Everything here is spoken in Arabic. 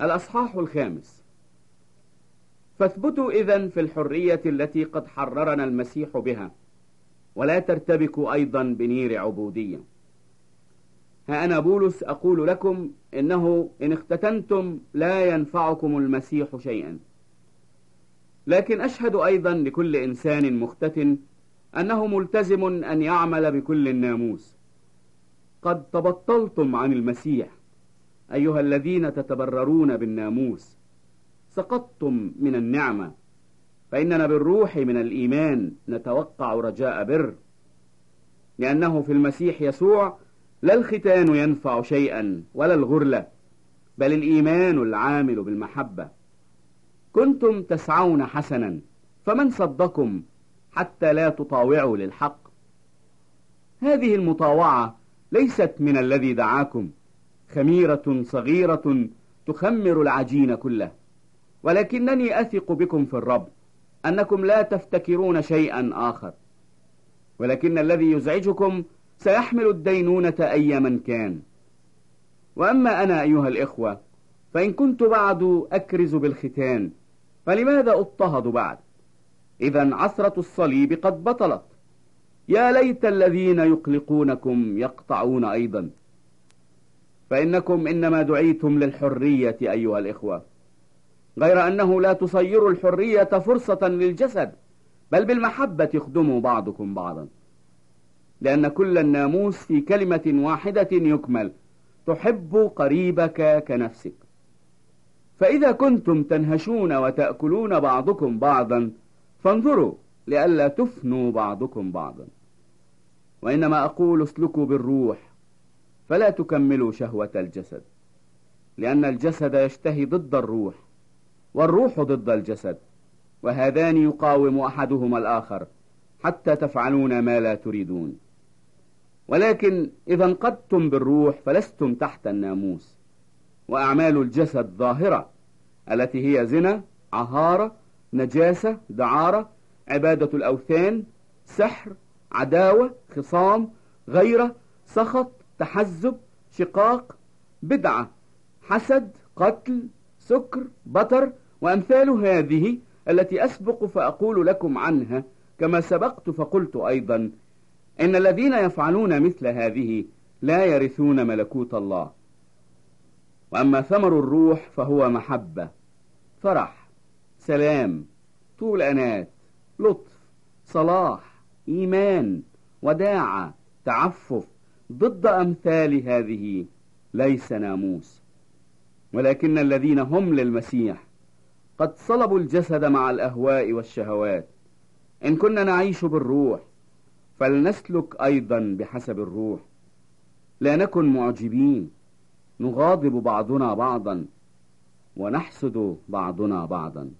الأصحاح الخامس. فاثبتوا إذن في الحرية التي قد حررنا المسيح بها ولا ترتبكوا أيضا بنير عبودية. ها أنا بولس أقول لكم إنه إن اختتنتم لا ينفعكم المسيح شيئا. لكن أشهد أيضا لكل إنسان مختتن أنه ملتزم أن يعمل بكل الناموس. قد تبطلتم عن المسيح. أيها الذين تتبررون بالناموس سقطتم من النعمة فإننا بالروح من الإيمان نتوقع رجاء بر. لأنه في المسيح يسوع لا الختان ينفع شيئا ولا الغرلة بل الإيمان العامل بالمحبة. كنتم تسعون حسنا فمن صدكم حتى لا تطاوعوا للحق؟ هذه المطاوعة ليست من الذي دعاكم. خميرة صغيرة تخمر العجين كله. ولكنني أثق بكم في الرب أنكم لا تفتكرون شيئا آخر. ولكن الذي يزعجكم سيحمل الدينونة أي من كان. وأما أنا أيها الإخوة فإن كنت بعد أكرز بالختان فلماذا أضطهد بعد؟ إذا عثرة الصليب قد بطلت. يا ليت الذين يقلقونكم يقطعون أيضا. فإنكم إنما دعيتم للحرية أيها الإخوة. غير أنه لا تصير الحرية فرصة للجسد بل بالمحبة يخدموا بعضكم بعضا. لأن كل الناموس في كلمة واحدة يكمل تحب قريبك كنفسك. فإذا كنتم تنهشون وتأكلون بعضكم بعضا فانظروا لئلا تفنوا بعضكم بعضا. وإنما أقول اسلكوا بالروح فلا تكملوا شهوة الجسد لأن الجسد يشتهي ضد الروح والروح ضد الجسد وهذان يقاوم أحدهما الآخر حتى تفعلون ما لا تريدون. ولكن إذا انقدتم بالروح فلستم تحت الناموس وأعمال الجسد ظاهرة التي هي زنا عهارة نجاسة دعارة عبادة الأوثان سحر عداوة خصام غيرة سخط تحزب شقاق بدعة حسد قتل سكر بطر وأمثال هذه التي أسبق فأقول لكم عنها كما سبقت فقلت أيضا. إن الذين يفعلون مثل هذه لا يرثون ملكوت الله. وأما ثمر الروح فهو محبة فرح سلام طول أنات لطف صلاح إيمان وداعة تعفف ضد أمثال هذه ليس ناموس ولكن الذين هم للمسيح قد صلبوا الجسد مع الأهواء والشهوات. إن كنا نعيش بالروح فلنسلك أيضا بحسب الروح. لا نكن معجبين نغاضب بعضنا بعضا ونحسد بعضنا بعضا.